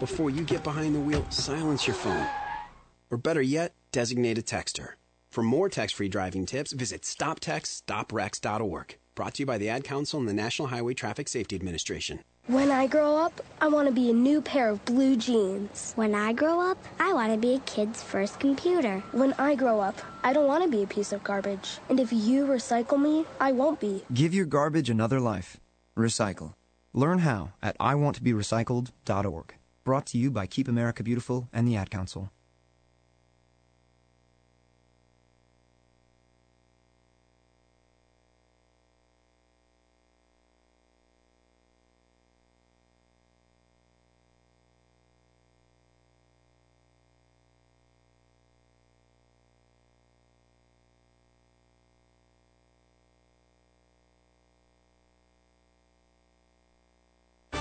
Before you get behind the wheel, silence your phone. Or better yet, designate a texter. For more text-free driving tips, visit stoptextsstopwrecks.org. Brought to you by the Ad Council and the National Highway Traffic Safety Administration. When I grow up, I want to be a new pair of blue jeans. When I grow up, I want to be a kid's first computer. When I grow up, I don't want to be a piece of garbage. And if you recycle me, I won't be. Give your garbage another life. Recycle. Learn how at iwanttoberecycled.org. Brought to you by Keep America Beautiful and the Ad Council.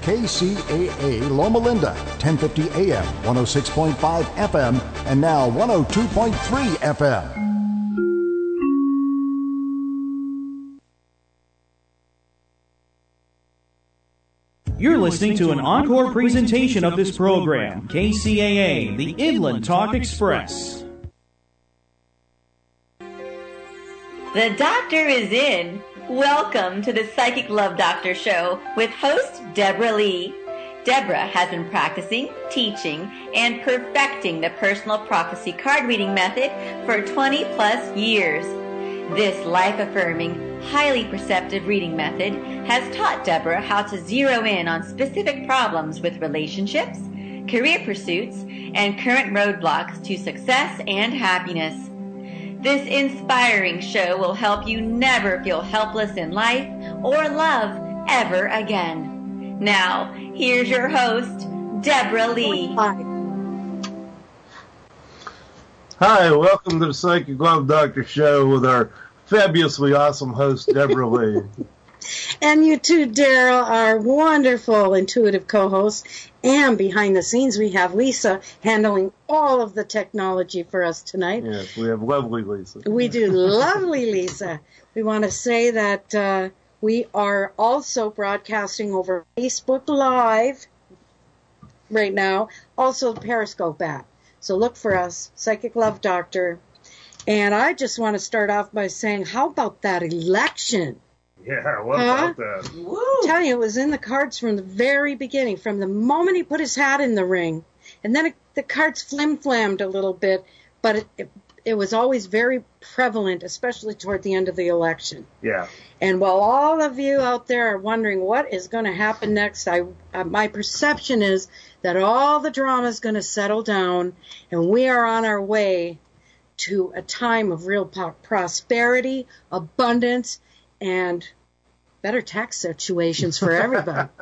KCAA Loma Linda, 1050 AM, 106.5 FM, and now 102.3 FM. You're listening to an encore presentation of this program, KCAA, the Inland Talk Express. The doctor is in. Welcome to the Psychic Love Doctor Show with host Deborah Lee. Deborah has been practicing, teaching, and perfecting the personal prophecy card reading method for 20 plus years. This life affirming, highly perceptive reading method has taught Deborah how to zero in on specific problems with relationships, career pursuits, and current roadblocks to success and happiness. This inspiring show will help you never feel helpless in life or love ever again. Now, here's your host, Deborah Lee. Hi, welcome to the Psychic Love Doctor Show with our fabulously awesome host, Deborah Lee. And you too, Daryl, our wonderful intuitive co-host. And behind the scenes, we have Lisa handling all of the technology for us tonight. Yes, we have lovely Lisa. We do, lovely Lisa. We want to say that uh, we are also broadcasting over Facebook Live right now, also Periscope app. So look for us, Psychic Love Doctor. And I just want to start off by saying, how about that election? Yeah, what Huh? about that? I'm telling you, it was in the cards from the very beginning, from the moment he put his hat in the ring. And then it, the cards flim flammed a little bit, but it, it, it was always very prevalent, especially toward the end of the election. Yeah. And while all of you out there are wondering what is going to happen next, I, uh, my perception is that all the drama is going to settle down and we are on our way to a time of real po- prosperity, abundance, and better tax situations for everybody.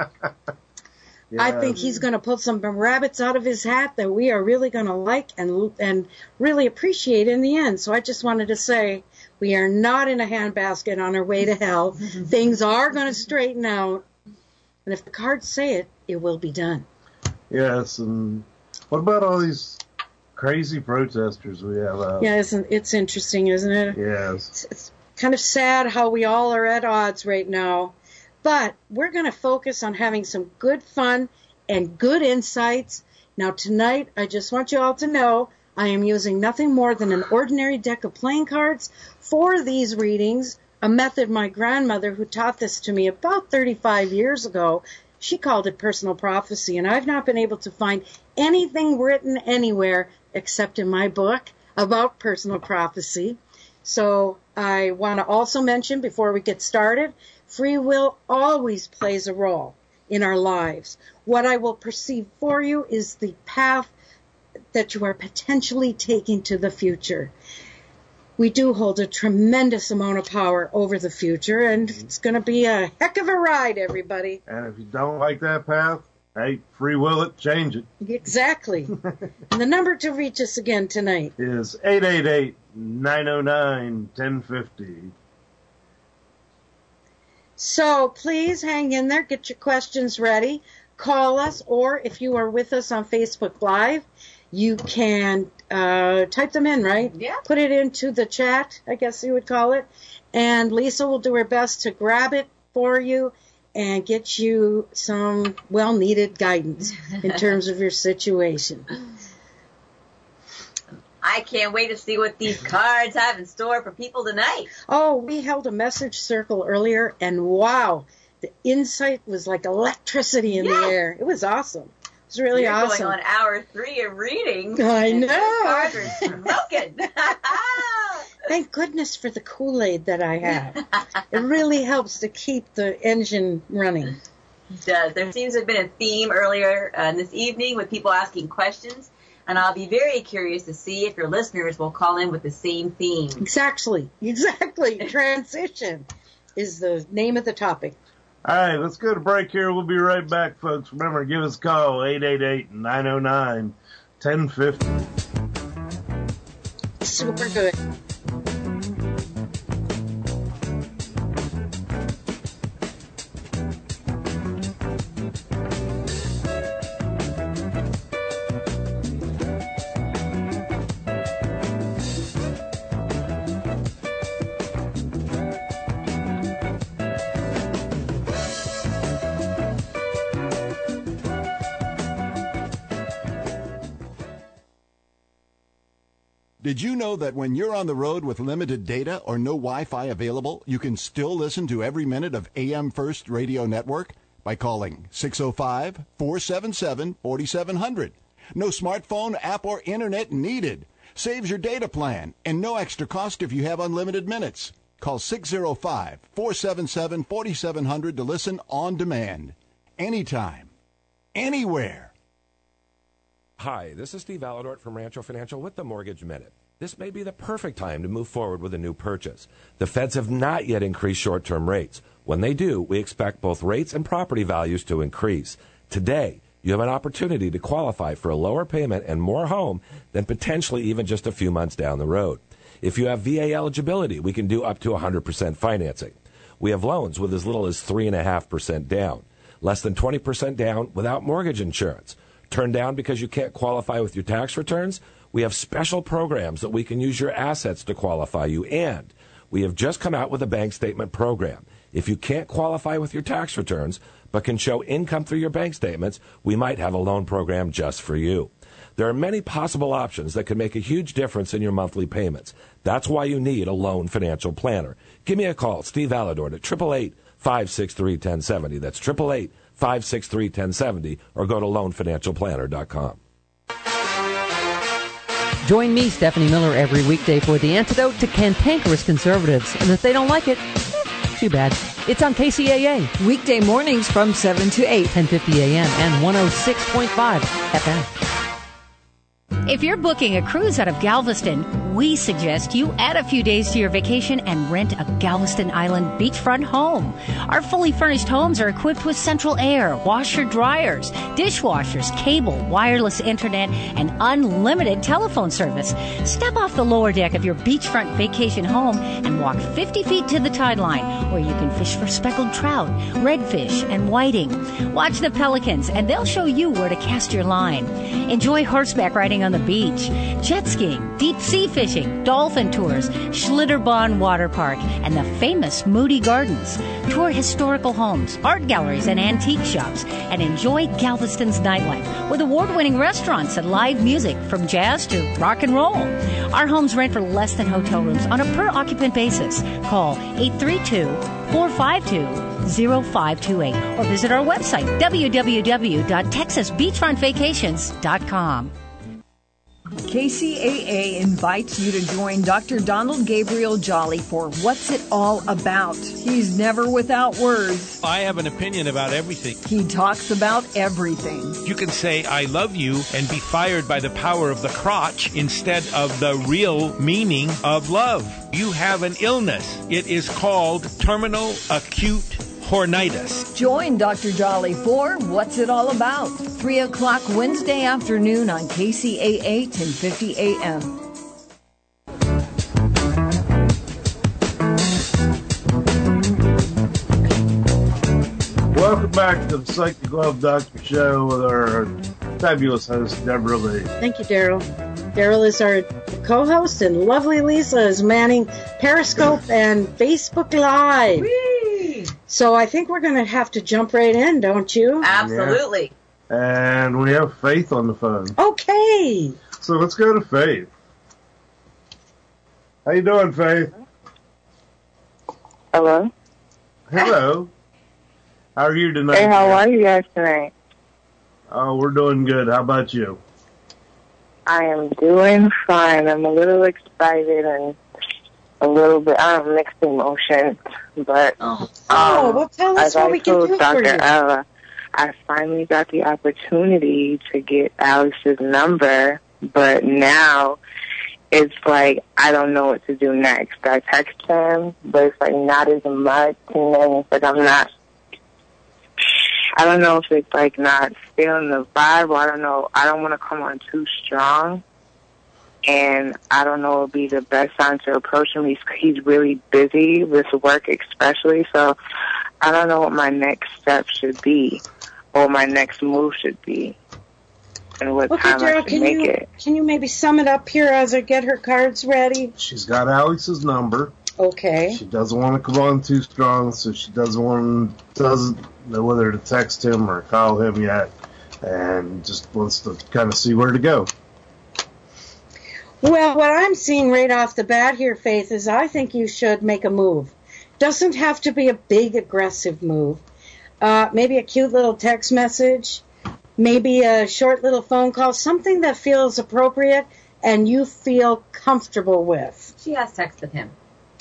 I think he's going to pull some rabbits out of his hat that we are really going to like and and really appreciate in the end. So I just wanted to say we are not in a handbasket on our way to hell. Things are going to straighten out, and if the cards say it, it will be done. Yes, and what about all these crazy protesters we have out? Yeah, isn't it's interesting, isn't it? Yes. It's kind of sad how we all are at odds right now. But we're going to focus on having some good fun and good insights. Now, tonight, I just want you all to know I am using nothing more than an ordinary deck of playing cards for these readings, a method my grandmother, who taught this to me about 35 years ago, She called it personal prophecy, and I've not been able to find anything written anywhere except in my book about personal prophecy. So I want to also mention before we get started, free will always plays a role in our lives. What I will perceive for you is the path that you are potentially taking to the future. We do hold a tremendous amount of power over the future, and mm-hmm. it's going to be a heck of a ride, everybody. And if you don't like that path, hey, free will it, change it. Exactly. and the number to reach us again tonight is 888 909 1050. So please hang in there, get your questions ready, call us, or if you are with us on Facebook Live, you can uh, type them in, right? Yeah. Put it into the chat, I guess you would call it. And Lisa will do her best to grab it for you and get you some well needed guidance in terms of your situation. I can't wait to see what these cards have in store for people tonight. Oh, we held a message circle earlier, and wow, the insight was like electricity in Yeah. the air. It was awesome. It was really We're awesome. going on hour three of reading. I know. Cards are smoking. Thank goodness for the Kool Aid that I have. it really helps to keep the engine running. It does. There seems to have been a theme earlier uh, this evening with people asking questions, and I'll be very curious to see if your listeners will call in with the same theme. Exactly, exactly. Transition is the name of the topic. All right, let's go to break here. We'll be right back, folks. Remember, give us a call, 888-909-1050. Super good. Did you know that when you're on the road with limited data or no Wi-Fi available, you can still listen to every minute of AM First Radio Network by calling 605-477-4700. No smartphone, app, or internet needed. Saves your data plan and no extra cost if you have unlimited minutes. Call 605-477-4700 to listen on demand. Anytime. Anywhere. Hi, this is Steve Aladort from Rancho Financial with the Mortgage Minute. This may be the perfect time to move forward with a new purchase. The feds have not yet increased short term rates. When they do, we expect both rates and property values to increase. Today, you have an opportunity to qualify for a lower payment and more home than potentially even just a few months down the road. If you have VA eligibility, we can do up to 100% financing. We have loans with as little as 3.5% down, less than 20% down without mortgage insurance. Turned down because you can't qualify with your tax returns? We have special programs that we can use your assets to qualify you. And we have just come out with a bank statement program. If you can't qualify with your tax returns, but can show income through your bank statements, we might have a loan program just for you. There are many possible options that can make a huge difference in your monthly payments. That's why you need a loan financial planner. Give me a call, Steve Alador, at 888 563 1070. That's 888 563 1070, or go to loanfinancialplanner.com. Join me, Stephanie Miller, every weekday for the antidote to cantankerous conservatives. And if they don't like it, eh, too bad. It's on KCAA. Weekday mornings from 7 to 8. 1050 AM and 106.5 FM. If you're booking a cruise out of Galveston, we suggest you add a few days to your vacation and rent a Galveston Island beachfront home. Our fully furnished homes are equipped with central air, washer dryers, dishwashers, cable, wireless internet, and unlimited telephone service. Step off the lower deck of your beachfront vacation home and walk 50 feet to the tide line where you can fish for speckled trout, redfish, and whiting. Watch the pelicans and they'll show you where to cast your line. Enjoy horseback riding on the beach, jet skiing, deep sea fishing, dolphin tours, Schlitterbahn Water Park, and the famous Moody Gardens. Tour historical homes, art galleries, and antique shops, and enjoy Galveston's nightlife with award-winning restaurants and live music from jazz to rock and roll. Our homes rent for less than hotel rooms on a per occupant basis. Call 832 452 0528 or visit our website www.texasbeachfrontvacations.com. KCAA invites you to join Dr. Donald Gabriel Jolly for What's It All About. He's never without words. I have an opinion about everything. He talks about everything. You can say, I love you, and be fired by the power of the crotch instead of the real meaning of love. You have an illness. It is called terminal acute hornitis. Join Dr. Jolly for What's It All About? 3 o'clock Wednesday afternoon on KCAA 1050 AM. Welcome back to the Psychic Love Doctor Show with our fabulous host, Deborah Lee. Thank you, Daryl. Daryl is our co-host, and lovely Lisa is manning Periscope and Facebook Live. So I think we're going to have to jump right in, don't you? Absolutely. And we have Faith on the phone. Okay. So let's go to Faith. How you doing, Faith? Hello. Hello. How are you tonight? Hey, how are you guys tonight? Oh, we're doing good. How about you? I am doing fine. I'm a little excited and a little bit. I have mixed emotions, but um, Oh, well, tell us what I we can told do for Dr. you. Ella, I finally got the opportunity to get Alex's number, but now it's like I don't know what to do next. I text him, but it's like not as much, and then it's like I'm not. I don't know if it's like not feeling the vibe, or I don't know. I don't want to come on too strong and I don't know it would be the best time to approach him. He's he's really busy with work, especially. So I don't know what my next step should be, or my next move should be, and what Okay, time I Daryl, should can make you it. can you maybe sum it up here as I get her cards ready? She's got Alex's number. Okay. She doesn't want to come on too strong, so she doesn't want doesn't know whether to text him or call him yet, and just wants to kind of see where to go. Well, what I'm seeing right off the bat here, Faith, is I think you should make a move. Doesn't have to be a big aggressive move. Uh, maybe a cute little text message, maybe a short little phone call, something that feels appropriate and you feel comfortable with. She has texted him.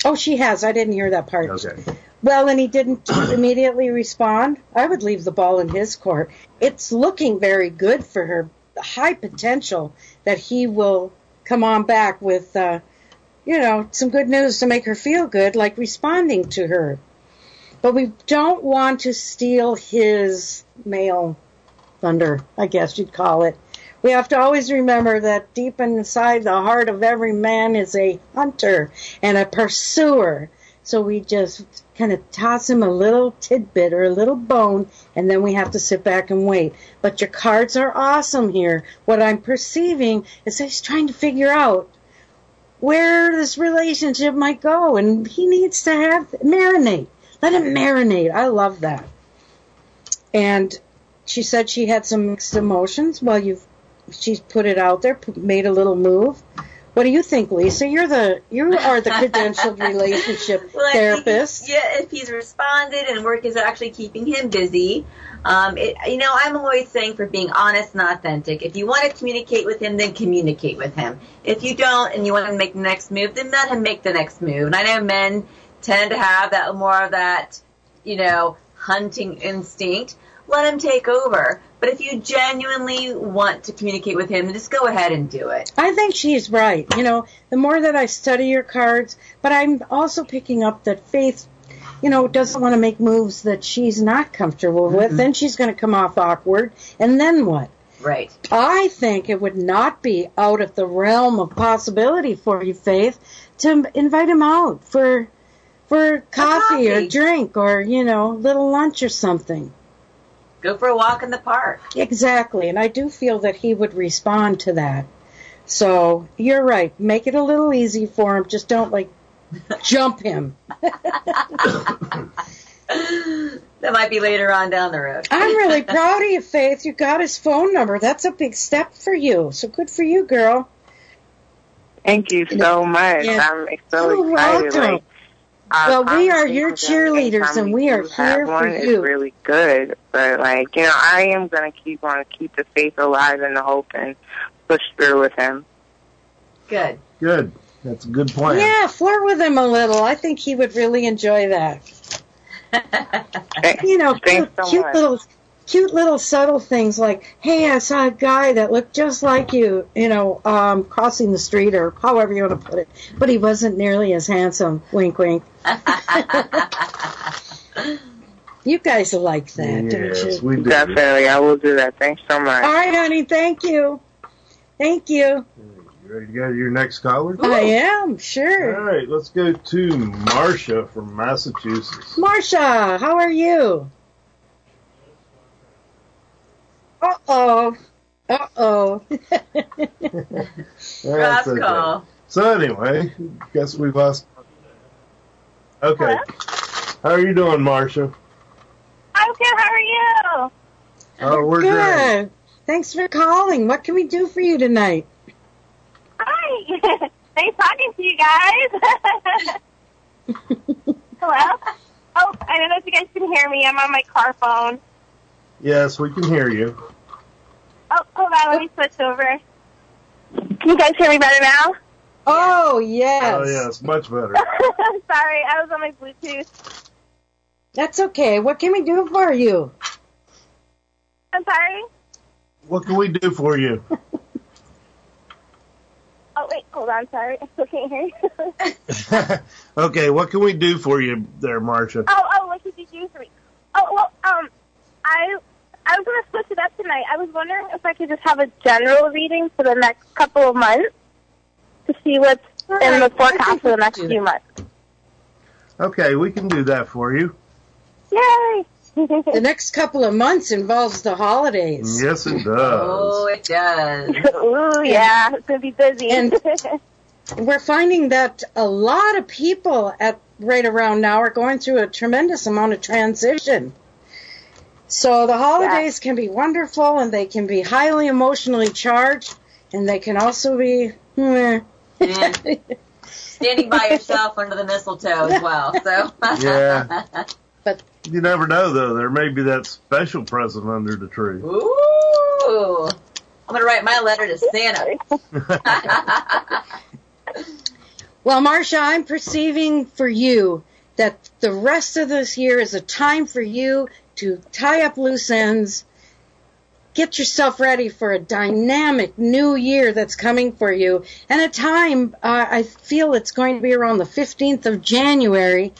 Oh, she has. I didn't hear that part. Okay. Well, and he didn't immediately respond. I would leave the ball in his court. It's looking very good for her. High potential that he will come on back with, uh, you know, some good news to make her feel good, like responding to her. But we don't want to steal his male thunder, I guess you'd call it. We have to always remember that deep inside the heart of every man is a hunter and a pursuer. So we just kind of toss him a little tidbit or a little bone, and then we have to sit back and wait. But your cards are awesome here. What I'm perceiving is that he's trying to figure out where this relationship might go, and he needs to have marinate. Let him marinate. I love that. And she said she had some mixed emotions. Well, you've she's put it out there, made a little move. What do you think, Lisa? You're the you are the credentialed relationship Well, think therapist. yeah, if he's responded and work is actually keeping him busy, um, it, you know, I'm always saying for being honest and authentic. If you want to communicate with him, then communicate with him. If you don't and you want to make the next move, then let him make the next move. And I know men tend to have that more of that, you know, hunting instinct. Let him take over. But if you genuinely want to communicate with him, then just go ahead and do it. I think she's right. You know, the more that I study your cards, but I'm also picking up that Faith, you know, doesn't want to make moves that she's not comfortable with. Mhm. Then she's going to come off awkward, and then what? Right. I think it would not be out of the realm of possibility for you, Faith, to invite him out for for coffee, or drink or you know, little lunch or something. Go for a walk in the park. Exactly, and I do feel that he would respond to that. So you're right. Make it a little easy for him. Just don't like jump him. That might be later on down the road. I'm really proud of you, Faith. You got his phone number. That's a big step for you. So good for you, girl. Thank you so much. Yeah. I'm so You're excited. welcome. Like, I Well, we are your think that anytime cheerleaders, and we are have here for one, it's you. really good, but like you know, I am gonna keep on keep the faith alive and the hope and push through with him. Good. Good. That's a good plan. Yeah, flirt with him a little. I think he would really enjoy that. you know, cute, so cute much. little, cute little subtle things like, "Hey, I saw a guy that looked just like you," you know, um, crossing the street or however you want to put it, but he wasn't nearly as handsome. Wink, wink. you guys like that, don't you? we Definitely, I will do that. Thanks so much. All right, honey. Thank you. Thank you. You ready to go to your next caller? I am sure. All right, let's go to Marcia from Massachusetts. Marcia, how are you? Uh oh. Uh oh. That's Rough okay. call. So anyway, guess we've lost. Okay. How are you doing, Marcia? I'm good. How are you? Oh, we're Good. Thanks for calling. What can we do for you tonight? Hi. nice talking to you guys. Hello. Oh, I don't know if you guys can hear me. I'm on my car phone. Yes, we can hear you. Oh, hold on. Let me switch over. Can you guys hear me better now? Oh yes. Oh yes, much better. Sorry, I was on my Bluetooth. That's okay. What can we do for you? I'm sorry. What can we do for you? Oh wait, hold on. Sorry, I still can't hear you. okay, what can we do for you there, Marcia? Oh, oh, what could you do for me? Oh, well, um, I I was gonna switch it up tonight. I was wondering if I could just have a general reading for the next couple of months to see what's in the forecast for the next few months. Okay, we can do that for you. Yay! the next couple of months involves the holidays. Yes, it does. Oh, it does. Ooh, yeah, it's gonna be busy. And we're finding that a lot of people at right around now are going through a tremendous amount of transition. So the holidays can be wonderful and they can be highly emotionally charged and they can also be meh. Mm. Standing by yourself under the mistletoe as well. So. Yeah. But You never know, though. There may be that special present under the tree. Ooh. I'm gonna write my letter to Santa. Well, Marcia, I'm perceiving for you that the rest of this year is a time for you to tie up loose ends, get yourself ready for a dynamic new year that's coming for you, and a time, uh, I feel it's going to be around the 15th of January,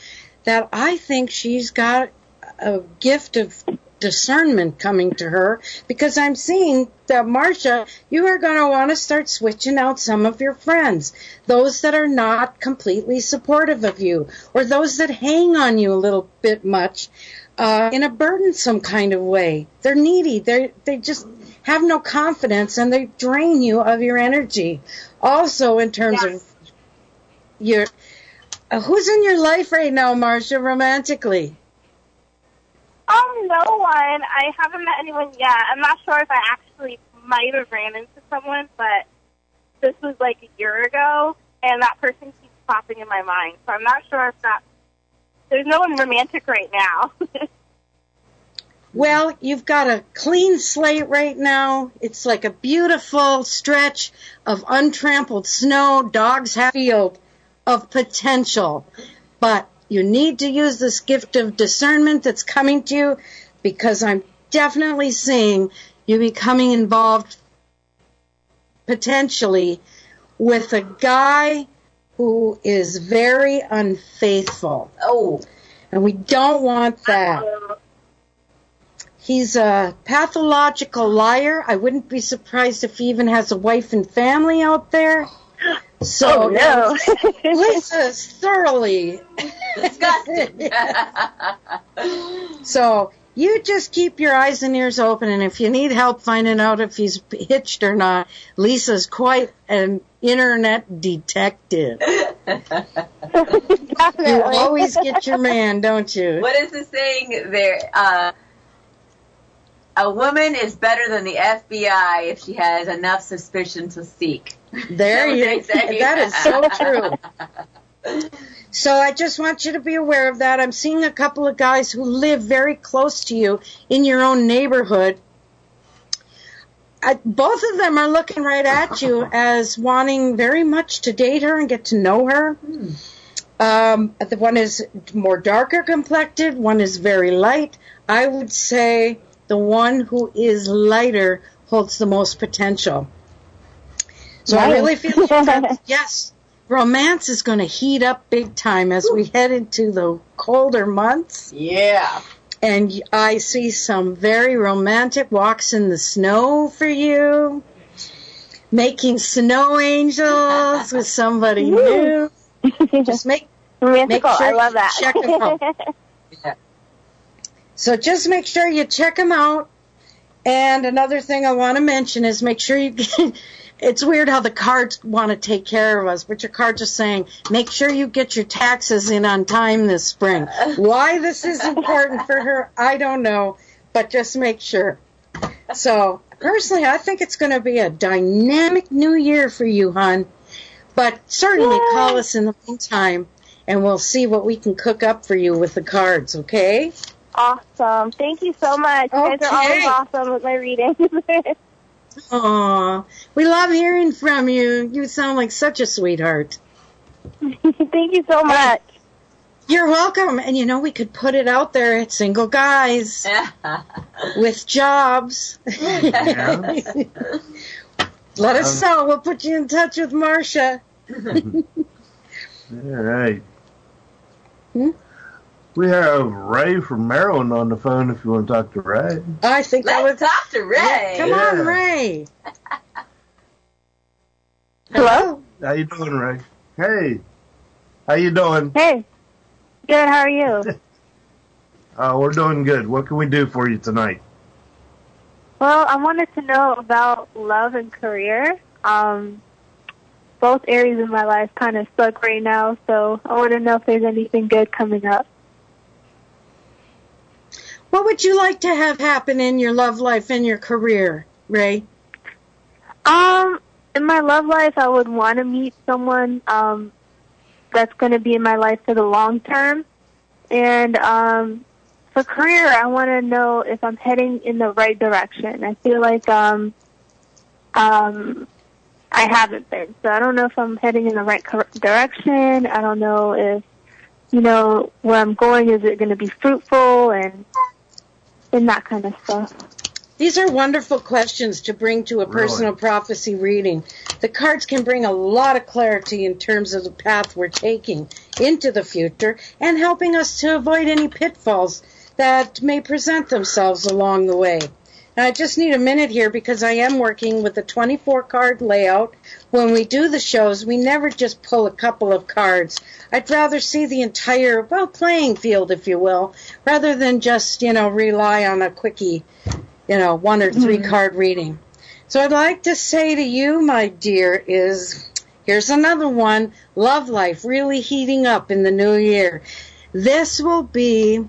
that I think she's got a gift of discernment coming to her because I'm seeing that Marcia, you are going to want to start switching out some of your friends, those that are not completely supportive of you, or those that hang on you a little bit much, uh, in a burdensome kind of way. They're needy. They they just have no confidence and they drain you of your energy. Also, in terms of your, uh, who's in your life right now, Marcia, romantically? Um, no one. I haven't met anyone yet. I'm not sure if I actually might have ran into someone, but this was like a year ago, and that person keeps popping in my mind. So I'm not sure if that. There's no one romantic right now. Well, you've got a clean slate right now. It's like a beautiful stretch of untrampled snow, dogs have a field of potential. But you need to use this gift of discernment that's coming to you because I'm definitely seeing you becoming involved potentially with a guy who is very unfaithful. Oh. And we don't want that. He's a pathological liar. I wouldn't be surprised if he even has a wife and family out there. So Oh, no. Lisa's thoroughly disgusting. so you just keep your eyes and ears open, and if you need help finding out if he's hitched or not, Lisa's quite an internet detective. You always get your man, don't you? What is the saying there? Uh, a woman is better than the FBI if she has enough suspicion to seek. There Is that you. they say? That is so true. So I just want you to be aware of that. I'm seeing a couple of guys who live very close to you in your own neighborhood. I, both of them are looking right at you as wanting very much to date her and get to know her. Um, the one is more darker complected, one is very light. I would say the one who is lighter holds the most potential. So I really feel that, yes, romance is going to heat up big time as we head into the colder months. Yeah. And I see some very romantic walks in the snow for you, making snow angels with somebody new. Just make make sure I love that. check 'em out. So just make sure you check them out. And another thing I want to mention is make sure you get, it's weird how the cards want to take care of us, but your cards are saying make sure you get your taxes in on time this spring. Why this is important for her, I don't know, but just make sure. So personally, I think it's going to be a dynamic new year for you, hon. But certainly call us in the meantime and we'll see what we can cook up for you with the cards, okay? Awesome. Thank you so much. You guys are always awesome with my readings. Aw, we love hearing from you. You sound like such a sweetheart. Thank you so much. You're welcome. And you know, we could put it out there at single guys with jobs. Let us know. We'll put you in touch with Marcia. All right. Hmm? We have Ray from Maryland on the phone if you want to talk to Ray. I think that Let's would talk to Ray. Come Yeah. on, Ray. Hello? How you doing, Ray? Hey. How you doing? Hey. Good. How are you? Uh, we're doing good. What can we do for you tonight? well, I wanted to know about love and career. Um, both areas of my life kind of suck right now, so I want to know if there's anything good coming up. What would you like to have happen in your love life and your career, Ray? Um, in my love life, I would want to meet someone um, that's going to be in my life for the long term. And um, for career, I want to know if I'm heading in the right direction. I feel like um, um, I haven't been, so I don't know if I'm heading in the right cor- direction. I don't know if you know where I'm going. Is it going to be fruitful and and that kind of stuff. These are wonderful questions to bring to a personal prophecy reading. The cards can bring a lot of clarity in terms of the path we're taking into the future and helping us to avoid any pitfalls that may present themselves along the way. Now, I just need a minute here because I am working with a 24 card layout. When we do the shows, we never just pull a couple of cards. I'd rather see the entire, well, playing field, if you will, rather than just, you know, rely on a quickie, you know, one or 3 mm-hmm. card reading. So I'd like to say to you, my dear, is here's another one. Love life really heating up in the new year. This will be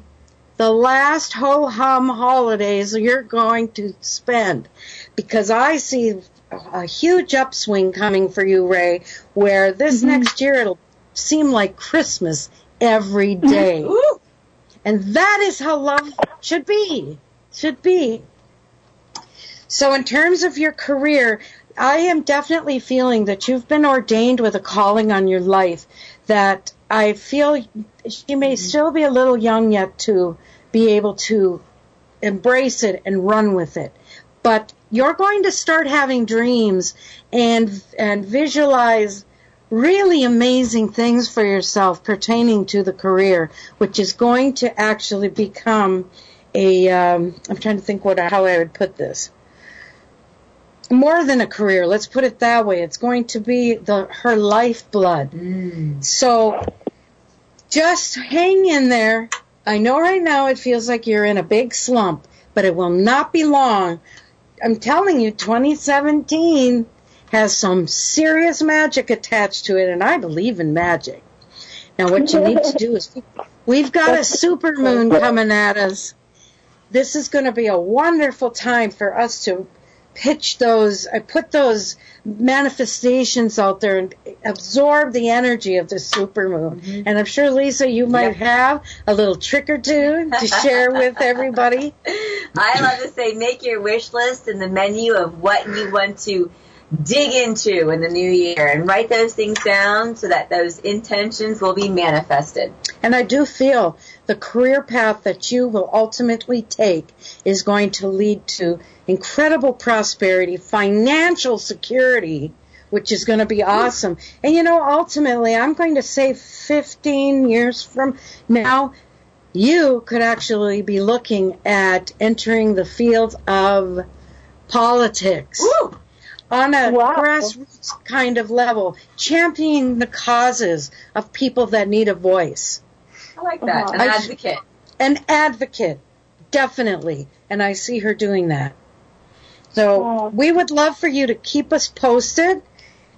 the last ho hum holidays you're going to spend because I see a huge upswing coming for you, Ray, where this mm-hmm. next year it'll seem like Christmas every day. and that is how love should be. Should be. So, in terms of your career, I am definitely feeling that you've been ordained with a calling on your life. That I feel she may still be a little young yet to be able to embrace it and run with it. But you're going to start having dreams and and visualize really amazing things for yourself pertaining to the career, which is going to actually become a. Um, I'm trying to think what how I would put this. More than a career, let's put it that way. It's going to be the her lifeblood. Mm. So just hang in there. I know right now it feels like you're in a big slump, but it will not be long. I'm telling you, 2017 has some serious magic attached to it, and I believe in magic. Now, what you need to do is we've got a super moon coming at us. This is going to be a wonderful time for us to pitch those, I put those manifestations out there and absorb the energy of the supermoon. Mm-hmm. And I'm sure, Lisa, you might have a little trick or two to share with everybody. I love to say make your wish list and the menu of what you want to dig into in the new year and write those things down so that those intentions will be manifested. And I do feel the career path that you will ultimately take is going to lead to incredible prosperity, financial security, which is going to be awesome. And you know, ultimately, I'm going to say 15 years from now, you could actually be looking at entering the field of politics. On a grassroots kind of level, championing the causes of people that need a voice. I like that. An I- advocate. An advocate, definitely. And I see her doing that. So we would love for you to keep us posted.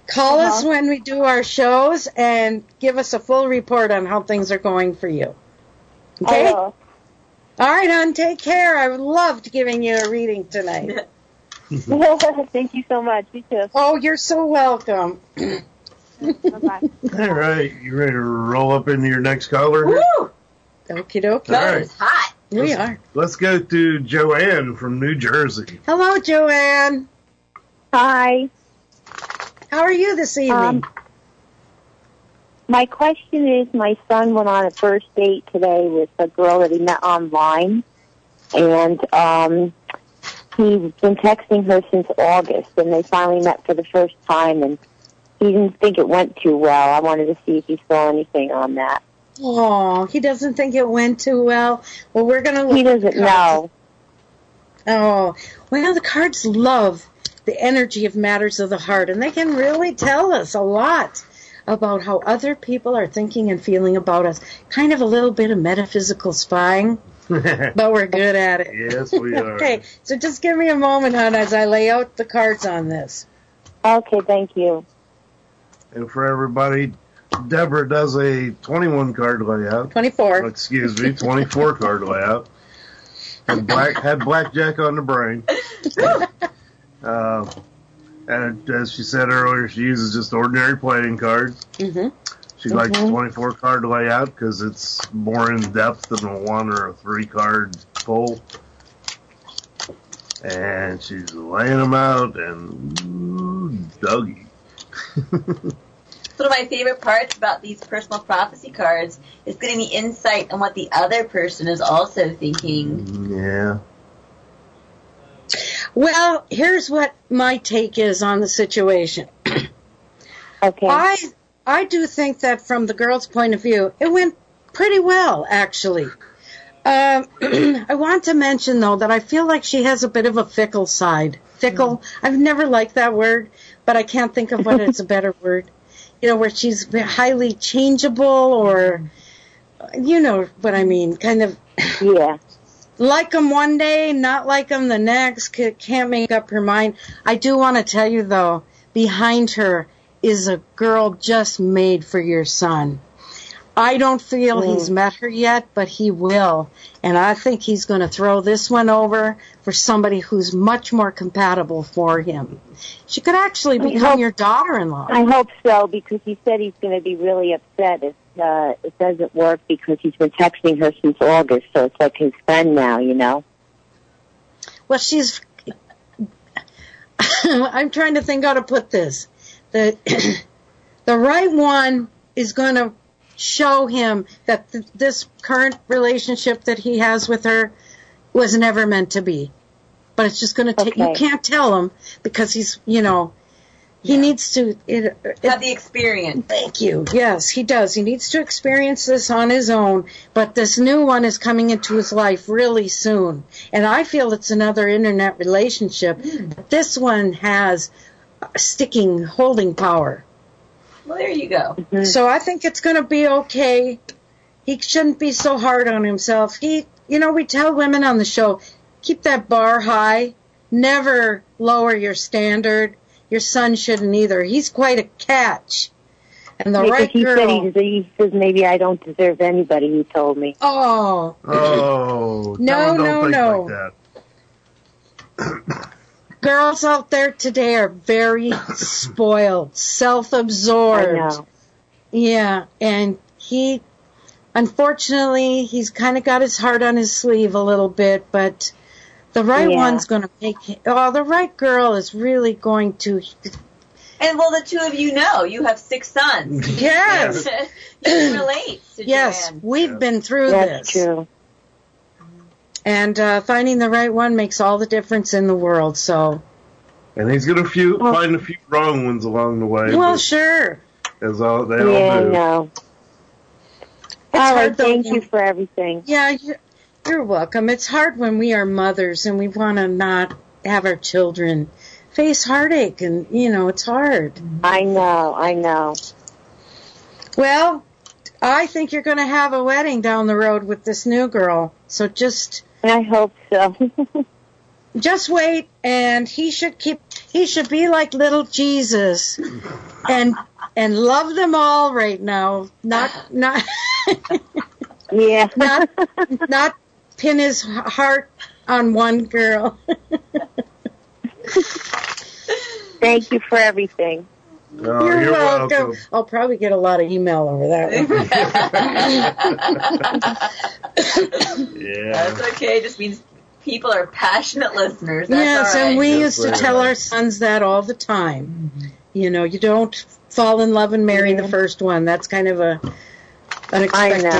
Call us Uh-huh. when we do our shows and give us a full report on how things are going for you. Okay? I will. All right, hon, take care. I loved giving you a reading tonight. Thank you so much. You too. Oh, you're so welcome. Bye-bye. All right, you ready to roll up into your next caller? Woo! Okie dokie. All right. Hot. We Let's- are. Let's go to Joanne from New Jersey. Hello, Joanne. Hi. How are you this evening? Um, my question is, my son went on a first date today with a girl that he met online, and um, he's been texting her since August, and they finally met for the first time, and he didn't think it went too well. I wanted to see if he saw anything on that. Oh, he doesn't think it went too well. Well, we're going to look He at doesn't the know. Oh, well, the cards love the energy of matters of the heart, and they can really tell us a lot about how other people are thinking and feeling about us. Kind of a little bit of metaphysical spying, but we're good at it. Yes, we are. okay, so just give me a moment, hon, as I lay out the cards on this. Okay, thank you. And for everybody, Deborah does a 21 card layout. 24. Excuse me, 24 card layout. Had black had blackjack on the brain. Uh, and as she said earlier, she uses just ordinary playing cards. Mm-hmm. She likes Mhm. 24 card layout because it's more in depth than a one or a three card pull. And she's laying them out and ooh, Dougie. One of my favorite parts about these personal prophecy cards is getting the insight on what the other person is also thinking. Yeah. Well, here's what my take is on the situation. Okay. I I do think that from the girl's point of view, it went pretty well, actually. Um, I want to mention though that I feel like she has a bit of a fickle side. Fickle. I've never liked that word, but I can't think of what it's a better word. You know, where she's highly changeable, or you know what I mean, kind of. Yeah. like them one day, not like them the next, can't make up her mind. I do want to tell you though, behind her is a girl just made for your son. I don't feel Mm. he's met her yet, but he will. And I think he's going to throw this one over for somebody who's much more compatible for him. She could actually become hope- your daughter-in-law. I hope so because he said he's going to be really upset if uh, it doesn't work because he's been texting her since August, so it's like his friend now, you know. Well, she's. I'm trying to think how to put this. The the right one is going to show him that th- this current relationship that he has with her was never meant to be. But it's just going to take. You can't tell him because he's, you know, he needs to. It, it, Have the experience. Thank you. Yes, he does. He needs to experience this on his own, but this new one is coming into his life really soon. And I feel it's another internet relationship. But this one has sticking, holding power. Well, there you go. Mm-hmm. So I think it's going to be okay. He shouldn't be so hard on himself. He, you know, we tell women on the show, keep that bar high. Never lower your standard. Your son shouldn't either. He's quite a catch. And the Because right he girl. said he, he says maybe I don't deserve anybody. He told me. Oh. Oh, No, tell him don't no, no. like that. girls out there today are very spoiled, self-absorbed. Yeah, and he, unfortunately, he's kind of got his heart on his sleeve a little bit, but the right Yeah. one's going to make. Oh, the right girl is really going to. And well, the two of you know you have six sons. Yes. you relate to Yes, Joanne. we've been through That's this. true. And uh, finding the right one makes all the difference in the world. So, And he's gonna few, find a few wrong ones along the way. well, sure. as all they Yeah, all I do. know. It's All hard though, thank you for everything. Yeah, you're, you're welcome. It's hard when we are mothers and we want to not have our children face heartache, and you know it's hard. I know, I know. Well, I think you're going to have a wedding down the road with this new girl. So just I hope so. just wait, and he should keep. He should be like little Jesus, and and love them all right now. Not not yeah. not not pin his heart on one girl. Thank you for everything. Oh, You're, you're welcome. welcome. I'll probably get a lot of email over that one. Yeah. That's okay. It just means people are passionate listeners. That's yes, all right. and we Yes, used to they tell our sons that all the time. Mm-hmm. You know, you don't fall in love and marry the first one. That's kind of a unexpected.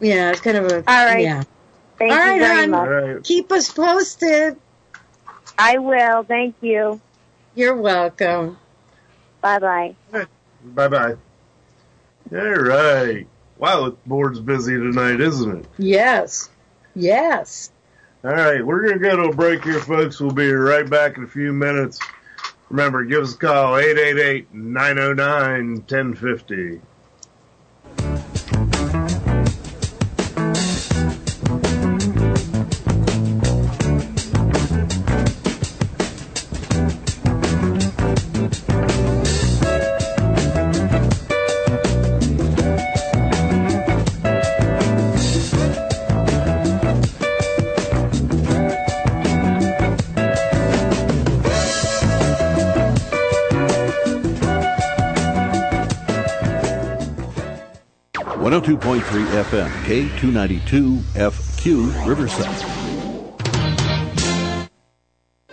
Yeah, it's kind of a. All right. Yeah. Thank All you right, very hon. much. right. Keep us posted. I will. Thank you. You're welcome. Bye bye. Bye bye. All right. Wow, the board's busy tonight, isn't it? Yes. Yes. All right, we're going to go to a break here, folks. We'll be right back in a few minutes. Remember, give us a call, 888-909-1050. One hundred Oh two point three FM, K two ninety two FQ Riverside.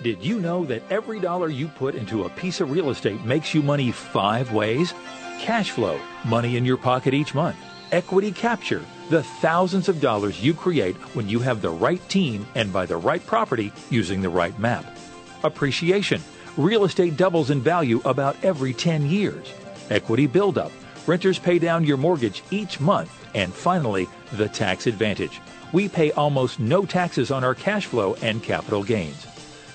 Did you know that every dollar you put into a piece of real estate makes you money five ways? Cash flow, money in your pocket each month. Equity capture, the thousands of dollars you create when you have the right team and buy the right property using the right map. Appreciation, real estate doubles in value about every 10 years. Equity buildup, renters pay down your mortgage each month. And finally, the tax advantage. We pay almost no taxes on our cash flow and capital gains.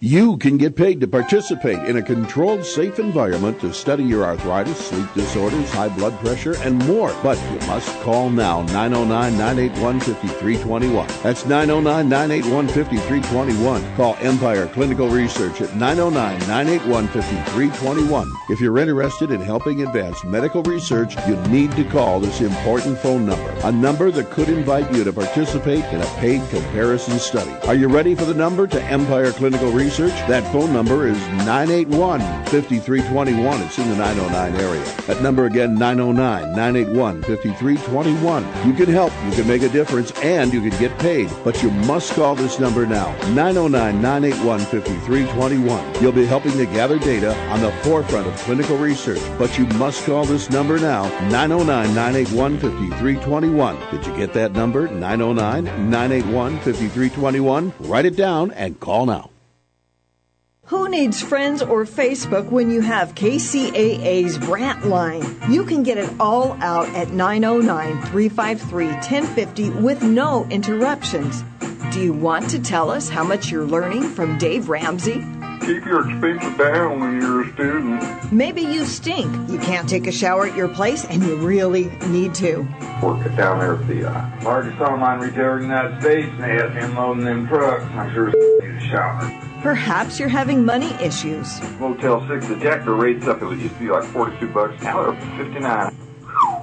You can get paid to participate in a controlled, safe environment to study your arthritis, sleep disorders, high blood pressure, and more. But you must call now 909 981 5321. That's 909 981 5321. Call Empire Clinical Research at 909 981 5321. If you're interested in helping advance medical research, you need to call this important phone number, a number that could invite you to participate in a paid comparison study. Are you ready for the number to Empire Clinical Research? That phone number is 981 5321. It's in the 909 area. That number again, 909 981 5321. You can help, you can make a difference, and you can get paid. But you must call this number now 909 981 5321. You'll be helping to gather data on the forefront of clinical research. But you must call this number now 909 981 5321. Did you get that number? 909 981 5321. Write it down and call now. Who needs friends or Facebook when you have KCAA's Brant line? You can get it all out at 909 353 1050 with no interruptions. Do you want to tell us how much you're learning from Dave Ramsey? Keep your expenses down when you're a student. Maybe you stink. You can't take a shower at your place and you really need to. Work it down there at the uh, largest online retailer in the United States, and they had me unloading them trucks. I'm sure need a shower. Perhaps you're having money issues. Motel 6 the ejector rates up. It used to be like 42 bucks. Now they're up 59.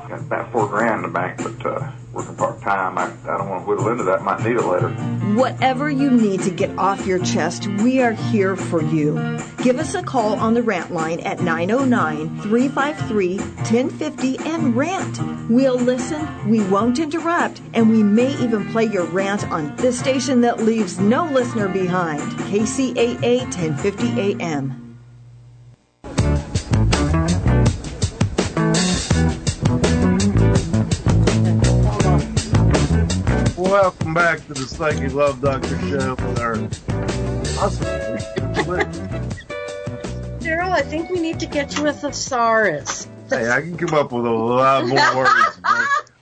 Got about four grand in the bank, but uh, working part time, I, I don't want to whittle into that. Might need a letter. Whatever you need to get off your chest, we are here for you. Give us a call on the rant line at 909 353 1050 and rant. We'll listen, we won't interrupt, and we may even play your rant on this station that leaves no listener behind. KCAA 1050 AM. Welcome back to the Psychic Love Doctor Show with our awesome. Daryl, I think we need to get you a thesaurus. Hey, I can come up with a lot more words.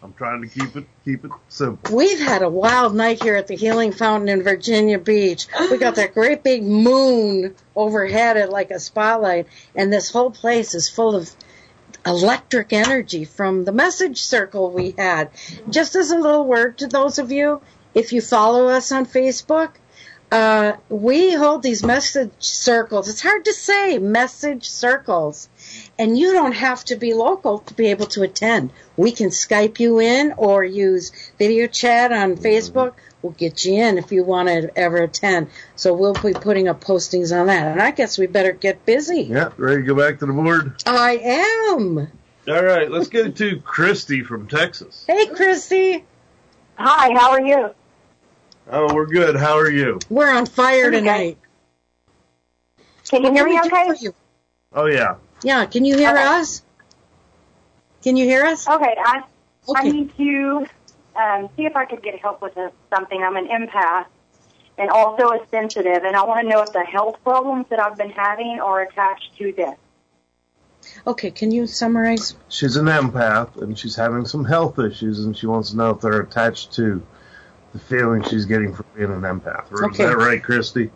I'm trying to keep it keep it simple. We've had a wild night here at the Healing Fountain in Virginia Beach. We got that great big moon overhead it like a spotlight, and this whole place is full of electric energy from the message circle we had. Just as a little word to those of you, if you follow us on Facebook, uh, we hold these message circles. It's hard to say message circles. And you don't have to be local to be able to attend. We can Skype you in or use video chat on Facebook. We'll get you in if you want to ever attend. So we'll be putting up postings on that. And I guess we better get busy. Yeah, ready to go back to the board? I am. All right, let's go to Christy from Texas. Hey, Christy. Hi, how are you? Oh, we're good. How are you? We're on fire Pretty good. tonight. Can you hear me okay? Oh yeah. Yeah, can you hear Okay. us? Can you hear us? Okay, I I need to um, see if I could get help with this, something. I'm an empath and also a sensitive, and I want to know if the health problems that I've been having are attached to this. Okay, can you summarize? She's an empath and she's having some health issues and she wants to know if they're attached to the feeling she's getting from being an empath. Is Okay. that right, Christy?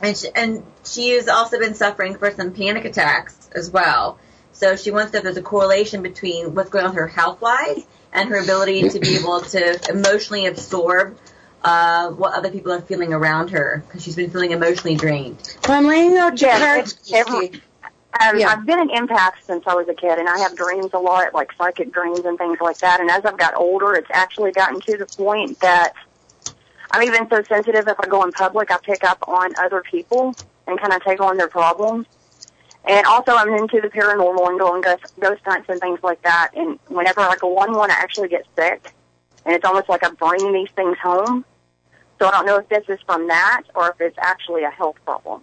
and she, and she has also been suffering for some panic attacks as well. So she wants to there's a correlation between what's going on with her health wise and her ability to be able to emotionally absorb uh, what other people are feeling around her because she's been feeling emotionally drained. Well, I'm laying out your Yes, cards. it- it- Um, I've been an empath since I was a kid, and I have dreams a lot, like psychic dreams and things like that. And as I've got older, it's actually gotten to the point that I'm even so sensitive. If I go in public, I pick up on other people and kind of take on their problems. And also, I'm into the paranormal and going ghost, ghost hunts and things like that. And whenever I go on one, I actually get sick, and it's almost like I'm bringing these things home. So I don't know if this is from that or if it's actually a health problem.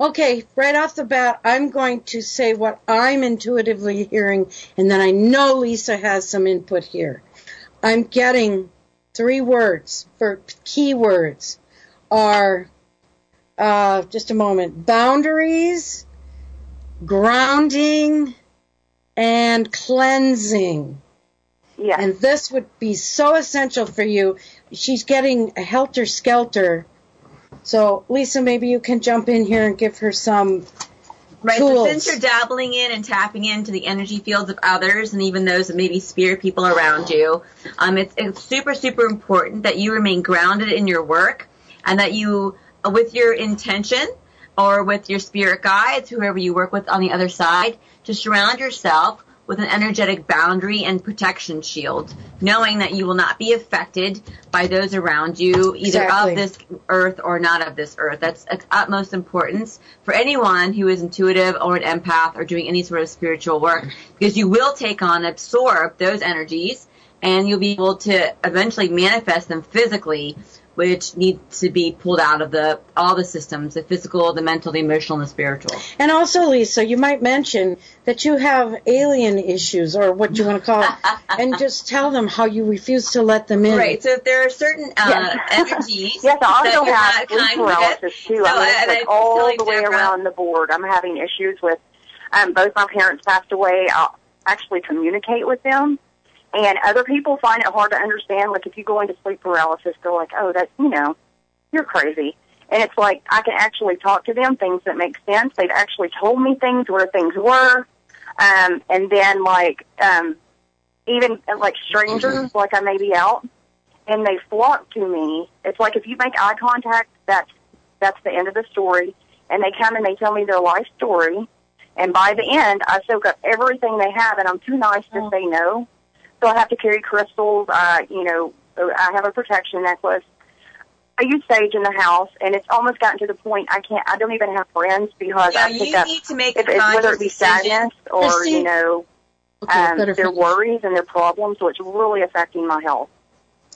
Okay, right off the bat, I'm going to say what I'm intuitively hearing, and then I know Lisa has some input here. I'm getting three words for keywords are uh, just a moment boundaries, grounding, and cleansing. Yeah. And this would be so essential for you. she's getting a helter skelter. So Lisa, maybe you can jump in here and give her some Right. tools. So since you're dabbling in and tapping into the energy fields of others and even those that maybe spirit people around you, um, it's, it's super, super important that you remain grounded in your work and that you, uh, with your intention or with your spirit guides, whoever you work with on the other side, to surround yourself with an energetic boundary and protection shield, knowing that you will not be affected by those around you, either Exactly. of this earth or not of this earth. That's, that's utmost importance for anyone who is intuitive or an empath or doing any sort of spiritual work, because you will take on, absorb those energies, and you'll be able to eventually manifest them physically, which need to be pulled out of the all the systems, the physical, the mental, the emotional, and the spiritual. And also, Lisa, you might mention that you have alien issues, or what you want to call it, and just tell them how you refuse to let them in. Right. So if there are certain uh, Yes. energies Yes, I that also you're have not sleep paralysis too. So, I mean, and it's like all the way Deborah- around the board. I'm having issues with um, both my parents passed away. I'll actually communicate with them, and other people find it hard to understand. Like if you go into sleep paralysis, they're like, "Oh, that's you know, you're crazy." And it's like I can actually talk to them things that make sense. They've actually told me things where things were, um, and then like um, even like strangers, like I may be out, and they flock to me. It's like if you make eye contact, that's that's the end of the story. And they come and they tell me their life story, and by the end, I soak up everything they have, and I'm too nice to say no. So I have to carry crystals. Uh, you know, I have a protection necklace. I use sage in the house, and it's almost gotten to the point I can't. I don't even have friends because Yeah, I pick you up need to make if, a if, whether it be decision. sadness or Christy? you know Okay, um, their finish. worries and their problems. So it's really affecting my health.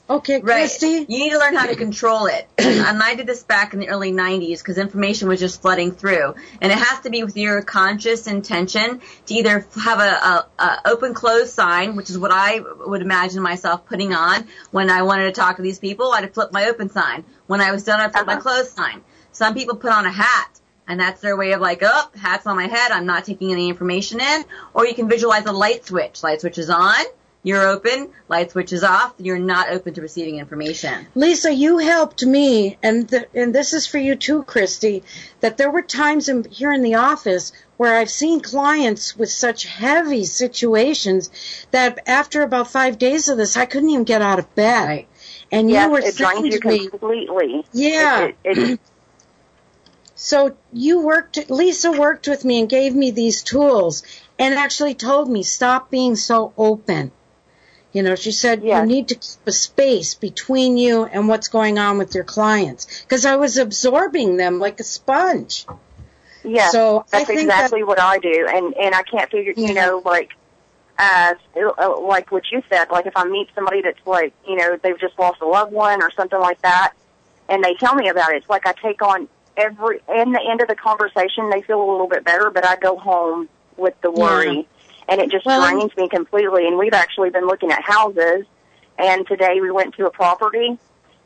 Okay, Right. Christy. You need to learn how to control it. and I did this back in the early 90s because information was just flooding through. And it has to be with your conscious intention to either have a, a, a open close sign, which is what I would imagine myself putting on when I wanted to talk to these people. I'd flip my open sign. When I was done, I'd flip my uh-huh. close sign. Some people put on a hat. And that's their way of like, oh, hat's on my head. I'm not taking any information in. Or you can visualize a light switch. Light switch is on. You're open. Light switch is off. You're not open to receiving information. Lisa, you helped me, and th- and this is for you too, Christy. That there were times in, here in the office where I've seen clients with such heavy situations that after about five days of this, I couldn't even get out of bed. And yes, you were it saying to me, completely. Yeah. It, it, it, So you worked, Lisa worked with me and gave me these tools and actually told me, stop being so open. You know, she said you need to keep a space between you and what's going on with your clients. Because I was absorbing them like a sponge. Yeah, So I that's exactly what I do, and and I can't figure, you know, like, uh, uh, like what you said, like if I meet somebody that's like, you know, they've just lost a loved one or something like that, and they tell me about it, it's like I take on every, in the end of the conversation, they feel a little bit better, but I go home with the worry, Yeah. And it just Well, drains me completely. And we've actually been looking at houses, and today we went to a property,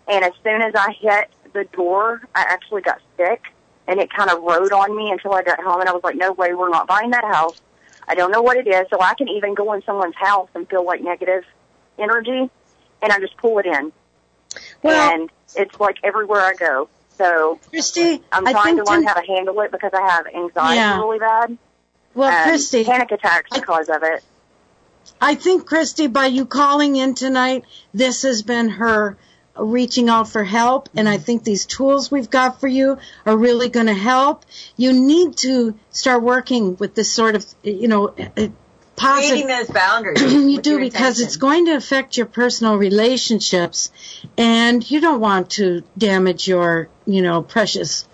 and as soon as I hit the door, I actually got sick and it kind of rode on me until I got home and I was like, no way, we're not buying that house. I don't know what it is, so I can even go in someone's house and feel like negative energy and I just pull it in. Well- and it's like everywhere I go. So Christy, I'm trying to learn how to handle it because I have anxiety Yeah. really bad. Well, Um, Christy, panic attacks because of it. I think Christy, by you calling in tonight, this has been her reaching out for help, and I think these tools we've got for you are really going to help. You need to start working with this sort of, you know, uh, positive. Creating those boundaries. you do because it's going to affect your personal relationships, and you don't want to damage your, you know, precious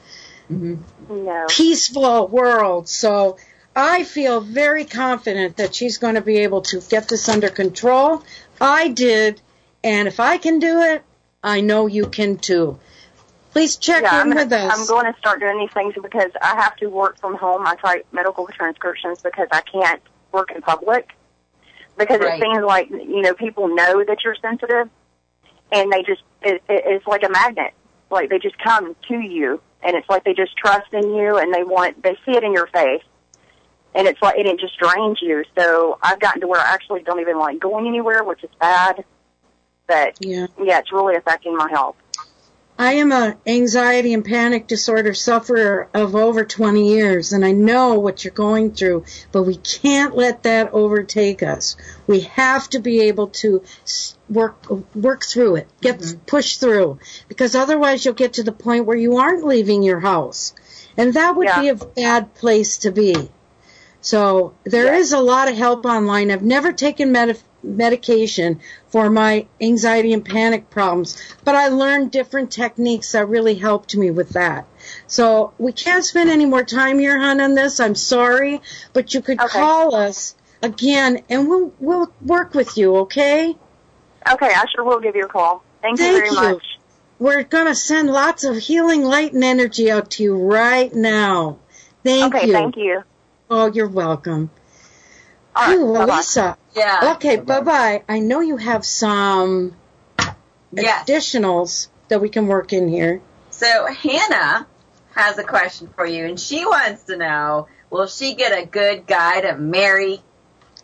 No. peaceful world. So I feel very confident that she's going to be able to get this under control. I did, and if I can do it, I know you can too. Please check yeah, in I'm, with us. I'm going to start doing these things because I have to work from home. I write medical transcriptions because I can't work in public. Because Right. it seems like you know people know that you're sensitive, and they just it, it, it's like a magnet. Like they just come to you, and it's like they just trust in you, and they want they see it in your face, and it's like and it just drains you. So I've gotten to where I actually don't even like going anywhere, which is bad. But Yeah. yeah, it's really affecting my health. I am a anxiety and panic disorder sufferer of over 20 years and I know what you're going through, but we can't let that overtake us. We have to be able to work work through it, get mm-hmm. push through because otherwise you'll get to the point where you aren't leaving your house. And that would be a bad place to be. So there is a lot of help online. I've never taken med- medication for my anxiety and panic problems, but I learned different techniques that really helped me with that. So we can't spend any more time here, hon, on this. I'm sorry, but you could call us again and we'll we'll work with you, okay? Okay, I sure will give you a call. Thank, you very you. much. We're going to send lots of healing light and energy out to you right now. Thank Okay, you. Okay, thank you. Oh, you're welcome. All right, Ooh, bye-bye. Yeah. Okay, bye bye. I know you have some Yes. additionals that we can work in here. So Hannah has a question for you, and she wants to know: Will she get a good guy to marry?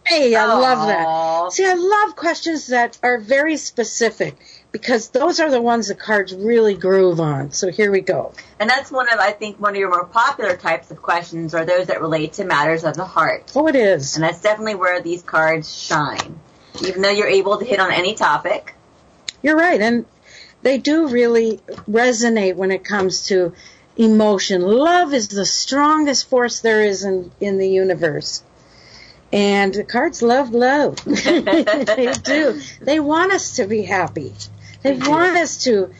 Hey, I love that. See, I love questions that are very specific because those are the ones the cards really groove on. So here we go. And that's one of, I think, one of your more popular types of questions are those that relate to matters of the heart. Oh, it is. And that's definitely where these cards shine. Even though you're able to hit on any topic. You're right, and they do really resonate when it comes to emotion. Love is the strongest force there is in, in the universe. And the cards love love. they do. They want us to be happy. They want us to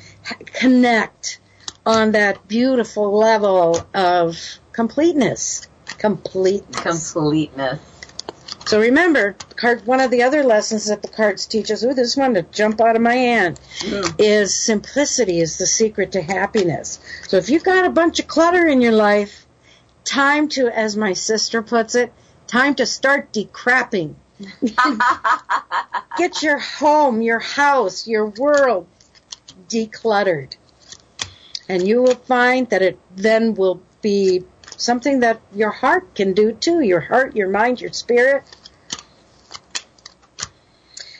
connect on that beautiful level of completeness. Completeness. Completeness. So remember, card one of the other lessons that the cards teach us. Ooh, this one to jump out of my hand hmm. is simplicity is the secret to happiness. So if you've got a bunch of clutter in your life, time to, as my sister puts it, time to start decrapping. Get your home, your house, your world decluttered. And you will find that it then will be something that your heart can do too. Your heart, your mind, your spirit.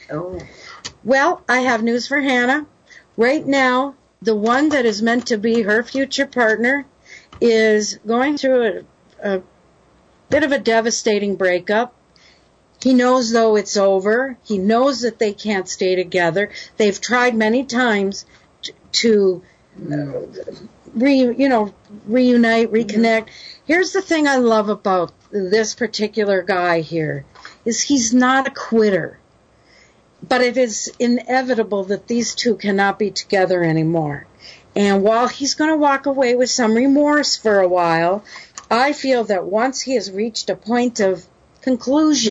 Oh. Well, I have news for Hannah. Right now, the one that is meant to be her future partner is going through a, a bit of a devastating breakup. He knows though it's over. He knows that they can't stay together. They've tried many times t- to uh, re, you know, reunite, reconnect. Here's the thing I love about this particular guy here is he's not a quitter. But it is inevitable that these two cannot be together anymore. And while he's going to walk away with some remorse for a while, I feel that once he has reached a point of conclusion,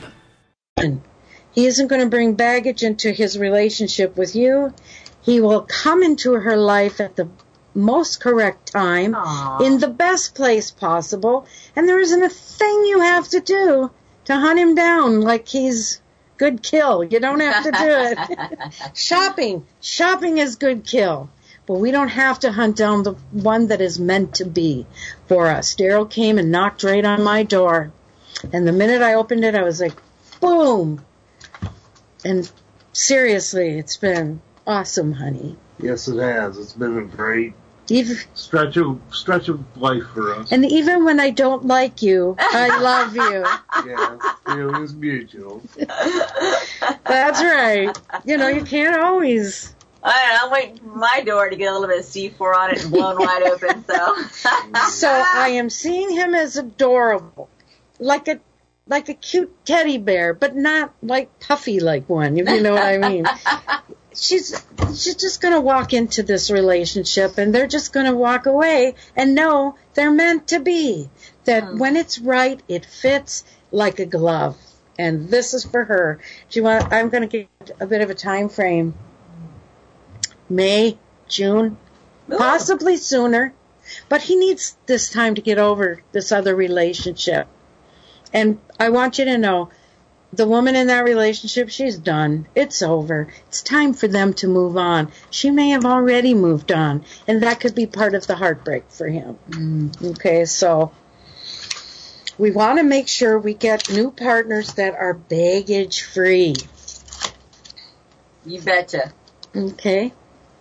he isn't going to bring baggage into his relationship with you. He will come into her life at the most correct time, in the best place possible, and there isn't a thing you have to do to hunt him down like he's good kill. You don't have to do it. Shopping. Shopping is good kill. But we don't have to hunt down the one that is meant to be for us. Daryl came and knocked right on my door. And the minute I opened it, I was like, boom. And seriously, it's been awesome, honey. Yes, it has. It's been a great Even, stretch of stretch of life for us. and even when I don't like you, I love you. yeah, feelings mutual. That's right. You know, you can't always. I, I'm waiting for my door to get a little bit of C4 on it and blown wide open. So, So I am seeing him as adorable, like a like a cute teddy bear, but not like puffy like one. If you know what I mean. She's she's just gonna walk into this relationship, and they're just gonna walk away and know they're meant to be. That oh. when it's right, it fits like a glove. And this is for her. Do you want? I'm gonna give a bit of a time frame. May, June, possibly sooner. But he needs this time to get over this other relationship. And I want you to know, the woman in that relationship, she's done. It's over. It's time for them to move on. She may have already moved on, and that could be part of the heartbreak for him. Mm-hmm. Okay, so we want to make sure we get new partners that are baggage free. You betcha. Okay.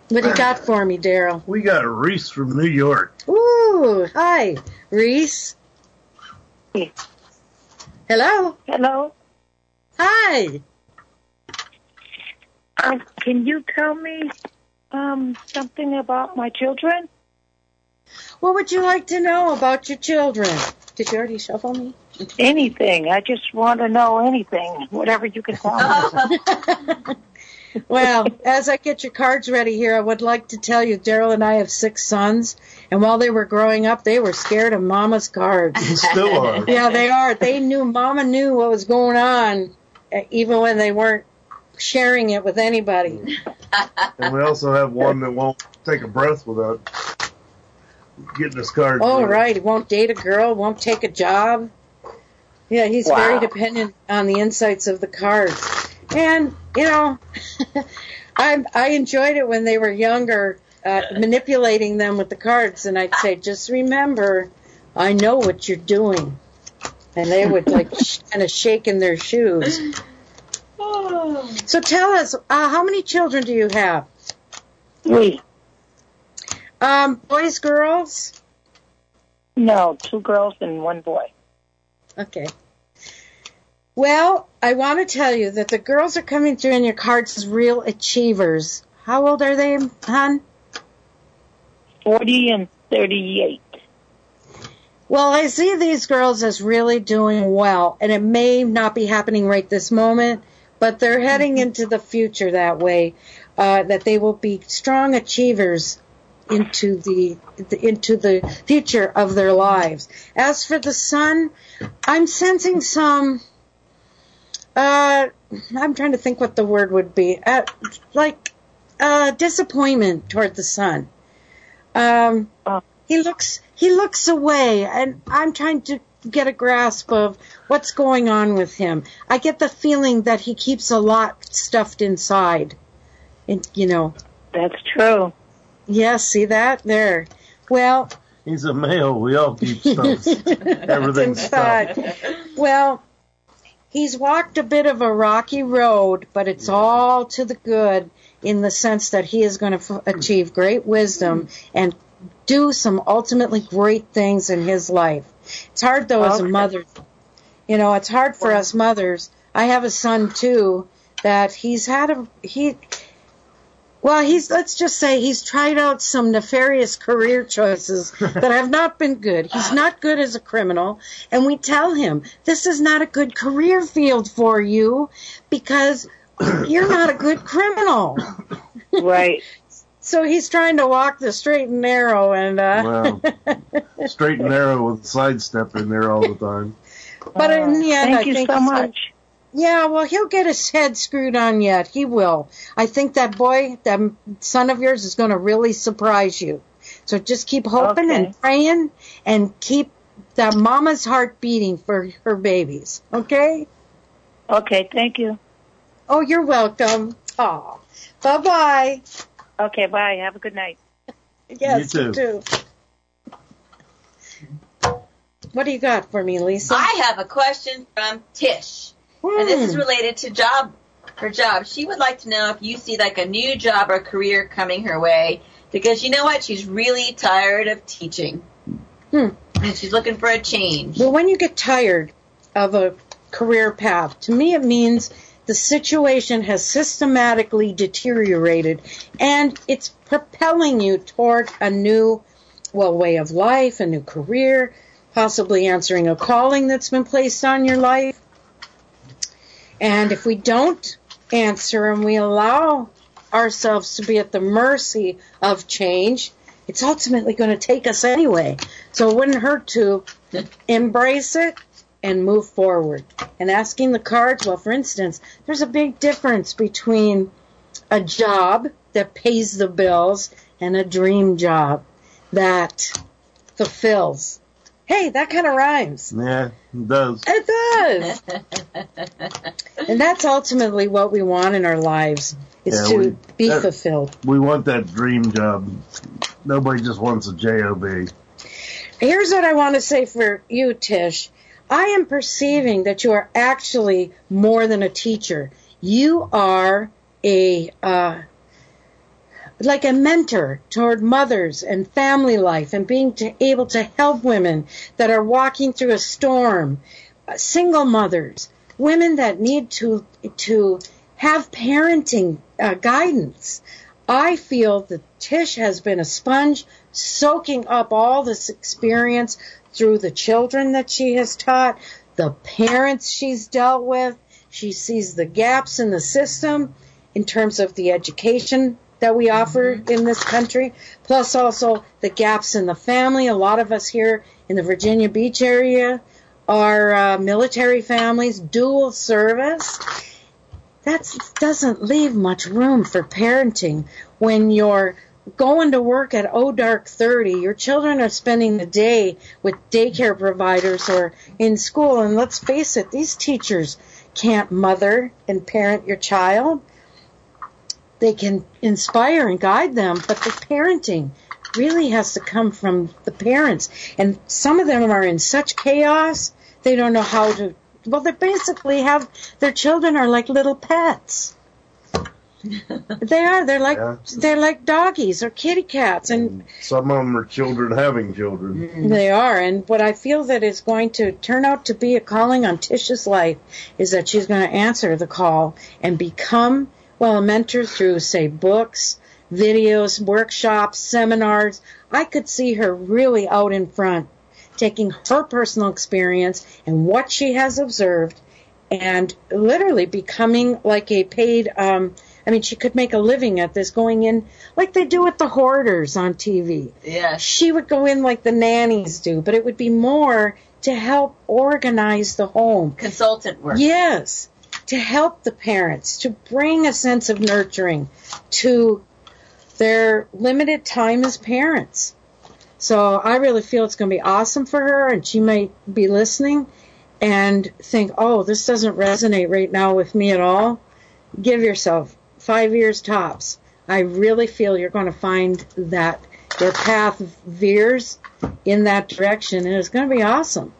What do you got for me, Daryl? We got Reese from New York. Ooh, hi, Reese. Hello. Hello. Hi. Um, can you tell me um, something about my children? What would you like to know about your children? Did you already shuffle me? Anything. I just want to know anything. Whatever you can tell me. Well, as I get your cards ready here, I would like to tell you Daryl and I have six sons, and while they were growing up, they were scared of Mama's cards. Still are. Yeah, they are. They knew Mama knew what was going on, uh, even when they weren't sharing it with anybody. And we also have one that won't take a breath without getting his card. Oh, right. He won't date a girl, won't take a job. Yeah, he's Wow. very dependent on the insights of the cards. And, you know, I I enjoyed it when they were younger, uh, manipulating them with the cards, and I'd say, just remember, I know what you're doing. And they would, like, kind of shake in their shoes. So tell us, uh, how many children do you have? Three. Um, boys, girls? No, two girls and one boy. Okay. Well, I want to tell you that the girls are coming through in your cards as real achievers. How old are they, hon? 40 and 38. Well, I see these girls as really doing well, and it may not be happening right this moment, but they're heading into the future that way, uh, that they will be strong achievers into the, into the future of their lives. As for the son, I'm sensing some. Uh, I'm trying to think what the word would be. Uh, like uh, disappointment toward the son. Um, he looks he looks away, and I'm trying to get a grasp of what's going on with him. I get the feeling that he keeps a lot stuffed inside, and you know. That's true. Yes, see that there. Well, He's a male. We all keep stuff. Everything's stuffed. inside. Well, he's walked a bit of a rocky road, but it's all to the good in the sense that he is going to f- achieve great wisdom and do some ultimately great things in his life. It's hard though as a mother. You know, it's hard for us mothers. I have a son too that he's had a he well, he's let's just say he's tried out some nefarious career choices that have not been good. He's not good as a criminal, and we tell him this is not a good career field for you because you're not a good criminal. Right. So he's trying to walk the straight and narrow, and uh, Wow. Straight and narrow with sidestep in there all the time. but in the end, Thank I you think so he's gonna- much. Yeah, well, he'll get his head screwed on yet. He will. I think that boy, that son of yours, is going to really surprise you. So just keep hoping Okay. and praying, and keep that mama's heart beating for her babies. Okay? Okay, thank you. Oh, you're welcome. Oh, bye bye. Okay, bye. Have a good night. Yes, You you too. too. What do you got for me, Lisa? I have a question from Tish, and this is Hmm. related to job her job. She would like to know if you see like a new job or career coming her way, because you know what? She's really tired of teaching, Hmm. and she's looking for a change. Well, when you get tired of a career path, to me it means the situation has systematically deteriorated and it's propelling you toward a new, well, way of life, a new career, possibly answering a calling that's been placed on your life. And if we don't answer and we allow ourselves to be at the mercy of change, it's ultimately going to take us anyway. So it wouldn't hurt to embrace it and move forward. And asking the cards, well, for instance, there's a big difference between a job that pays the bills and a dream job that fulfills. Hey, that kind of rhymes. Yeah, it does. It does. and that's ultimately what we want in our lives is Yeah, to we- be that- fulfilled. We want that dream job. Nobody just wants a job. Here's what I want to say for you, Tish. I am perceiving that you are actually more than a teacher. You are a uh, like a mentor toward mothers and family life and being to, able to help women that are walking through a storm, uh, single mothers, women that need to to have parenting uh, guidance. I feel that Tish has been a sponge soaking up all this experience through the children that she has taught, the parents she's dealt with. She sees the gaps in the system in terms of the education that we offer in this country, plus also the gaps in the family. A lot of us here in the Virginia Beach area are uh, military families, dual service. That doesn't leave much room for parenting when you're going to work at O Dark 30. Your children are spending the day with daycare providers or in school. And let's face it, these teachers can't mother and parent your child. They can inspire and guide them, but the parenting really has to come from the parents. And some of them are in such chaos, they don't know how to. Well, they basically have their children are like little pets. They are. They're like Yeah. they're like doggies or kitty cats, and Some of them are children having children. they are. And what I feel that is going to turn out to be a calling on Tish's life is that she's going to answer the call and become, well, a mentor through, say, books, videos, workshops, seminars. I could see her really out in front, taking her personal experience and what she has observed and literally becoming like a paid, um, I mean, she could make a living at this going in like they do with the hoarders on TV. Yeah. She would go in like the nannies do, but it would be more to help organize the home. Consultant work. Yes. To help the parents, to bring a sense of nurturing to their limited time as parents. So I really feel it's going to be awesome for her, and she might be listening and think, oh, this doesn't resonate right now with me at all. Give yourself five years tops. I really feel you're going to find that your path veers in that direction, and it's going to be awesome.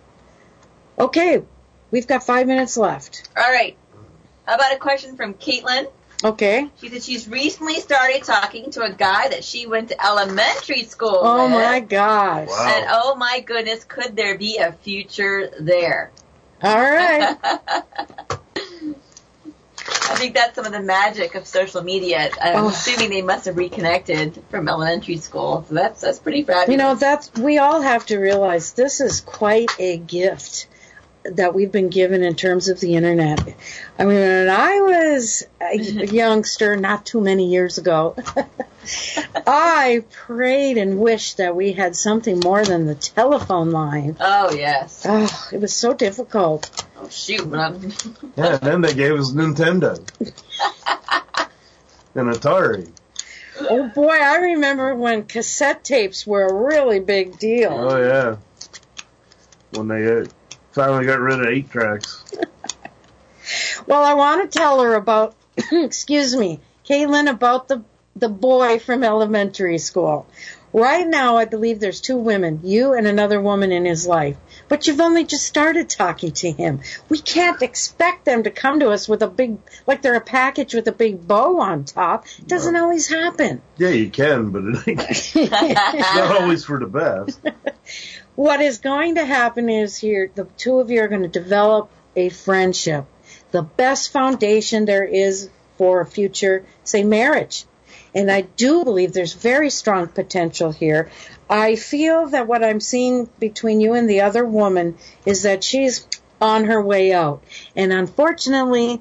Okay, we've got five minutes left. All right. How about a question from Caitlin? Okay. She said she's recently started talking to a guy that she went to elementary school Oh with. my gosh. And oh my goodness, could there be a future there? All right. I think that's some of the magic of social media. I'm Oh. assuming they must have reconnected from elementary school. So that's that's pretty fabulous. You know, that's we all have to realize this is quite a gift that we've been given in terms of the internet. I mean, when I was a youngster, not too many years ago, I prayed and wished that we had something more than the telephone line. Oh yes. Oh, it was so difficult. Oh shoot, man. Yeah, and then they gave us Nintendo and Atari. Oh boy, I remember when cassette tapes were a really big deal. Oh yeah, when they uh, finally got rid of eight tracks. Well, I want to tell her about, excuse me, Caitlin, about the the boy from elementary school. Right now, I believe there's two women, you and another woman in his life. But you've only just started talking to him. We can't expect them to come to us with a big, like they're a package with a big bow on top. It doesn't always happen. Yeah, you can, but it's not always for the best. What is going to happen is here, the two of you are going to develop a friendship. The best foundation there is for a future, say, marriage. And I do believe there's very strong potential here. I feel that what I'm seeing between you and the other woman is that she's on her way out. And unfortunately,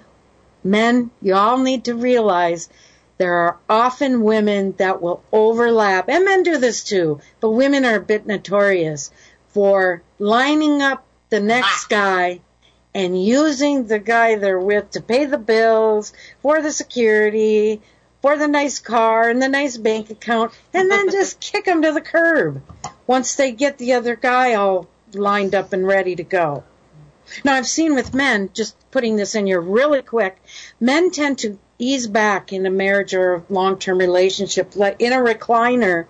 men, you all need to realize there are often women that will overlap, and men do this too, but women are a bit notorious for lining up the next ah. guy and using the guy they're with to pay the bills for the security, for the nice car and the nice bank account and then just kick them to the curb once they get the other guy all lined up and ready to go. Now I've seen with men, just putting this in here really quick, men tend to ease back in a marriage or a long-term relationship in a recliner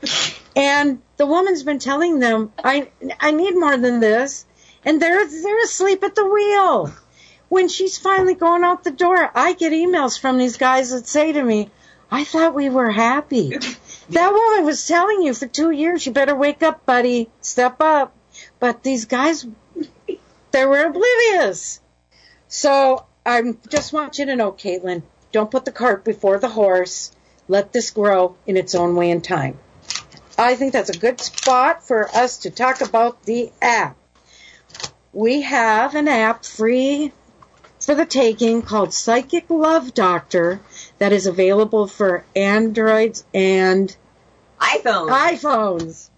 and the woman's been telling them, I, I need more than this. And they're, they're asleep at the wheel. When she's finally going out the door, I get emails from these guys that say to me, I thought we were happy. that woman was telling you for two years, you better wake up, buddy. Step up. But these guys, they were oblivious. So I just want you to know, Caitlin, don't put the cart before the horse. Let this grow in its own way and time. I think that's a good spot for us to talk about the app. We have an app free for the taking called Psychic Love Doctor that is available for Androids and iPhones. iPhones.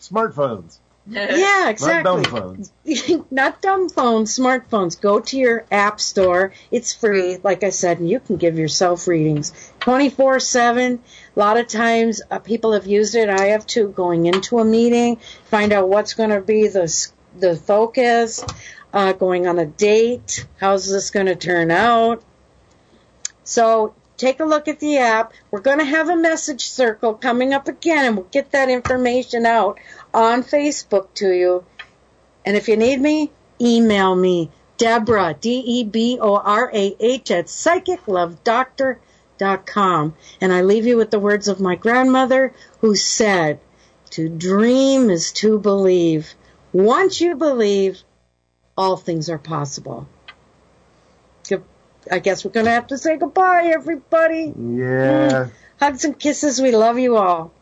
Smartphones. yeah, exactly. Not dumb phones. Not dumb phones, smartphones. Go to your app store. It's free, like I said, and you can give yourself readings 24 7. A lot of times uh, people have used it. I have too, going into a meeting, find out what's going to be the, the focus, uh, going on a date. How's this going to turn out? So take a look at the app. We're going to have a message circle coming up again, and we'll get that information out on Facebook to you. And if you need me, email me, Deborah, D-E-B-O-R-A-H at psychiclovedoctor.com. And I leave you with the words of my grandmother who said, to dream is to believe. Once you believe, all things are possible. I guess we're going to have to say goodbye, everybody. Yeah. Mm. Hugs and kisses. We love you all.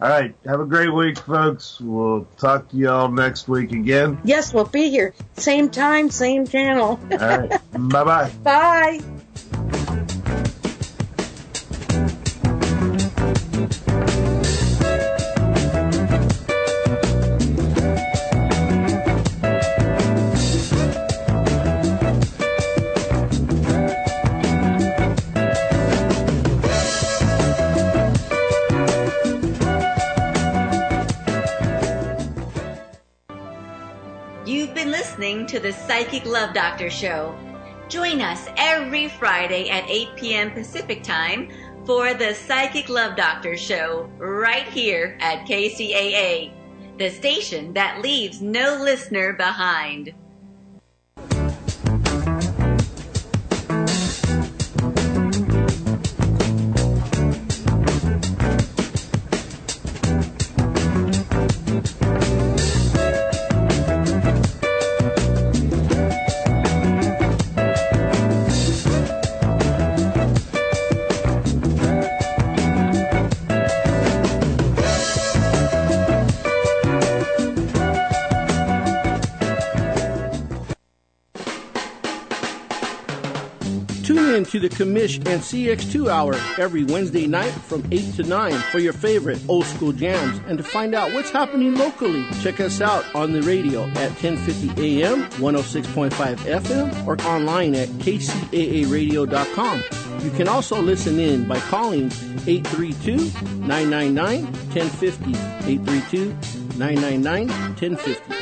All right. Have a great week, folks. We'll talk to you all next week again. Yes, we'll be here. Same time, same channel. all right. Bye-bye. Bye. To the Psychic Love Doctor Show. Join us every Friday at 8 p.m. Pacific Time for the Psychic Love Doctor Show right here at KCAA, the station that leaves no listener behind. To the Commish and CX2 Hour every Wednesday night from 8 to 9 for your favorite old school jams and to find out what's happening locally. Check us out on the radio at 1050 AM, 106.5 FM, or online at kcaaradio.com. You can also listen in by calling 832-999-1050, 832-999-1050.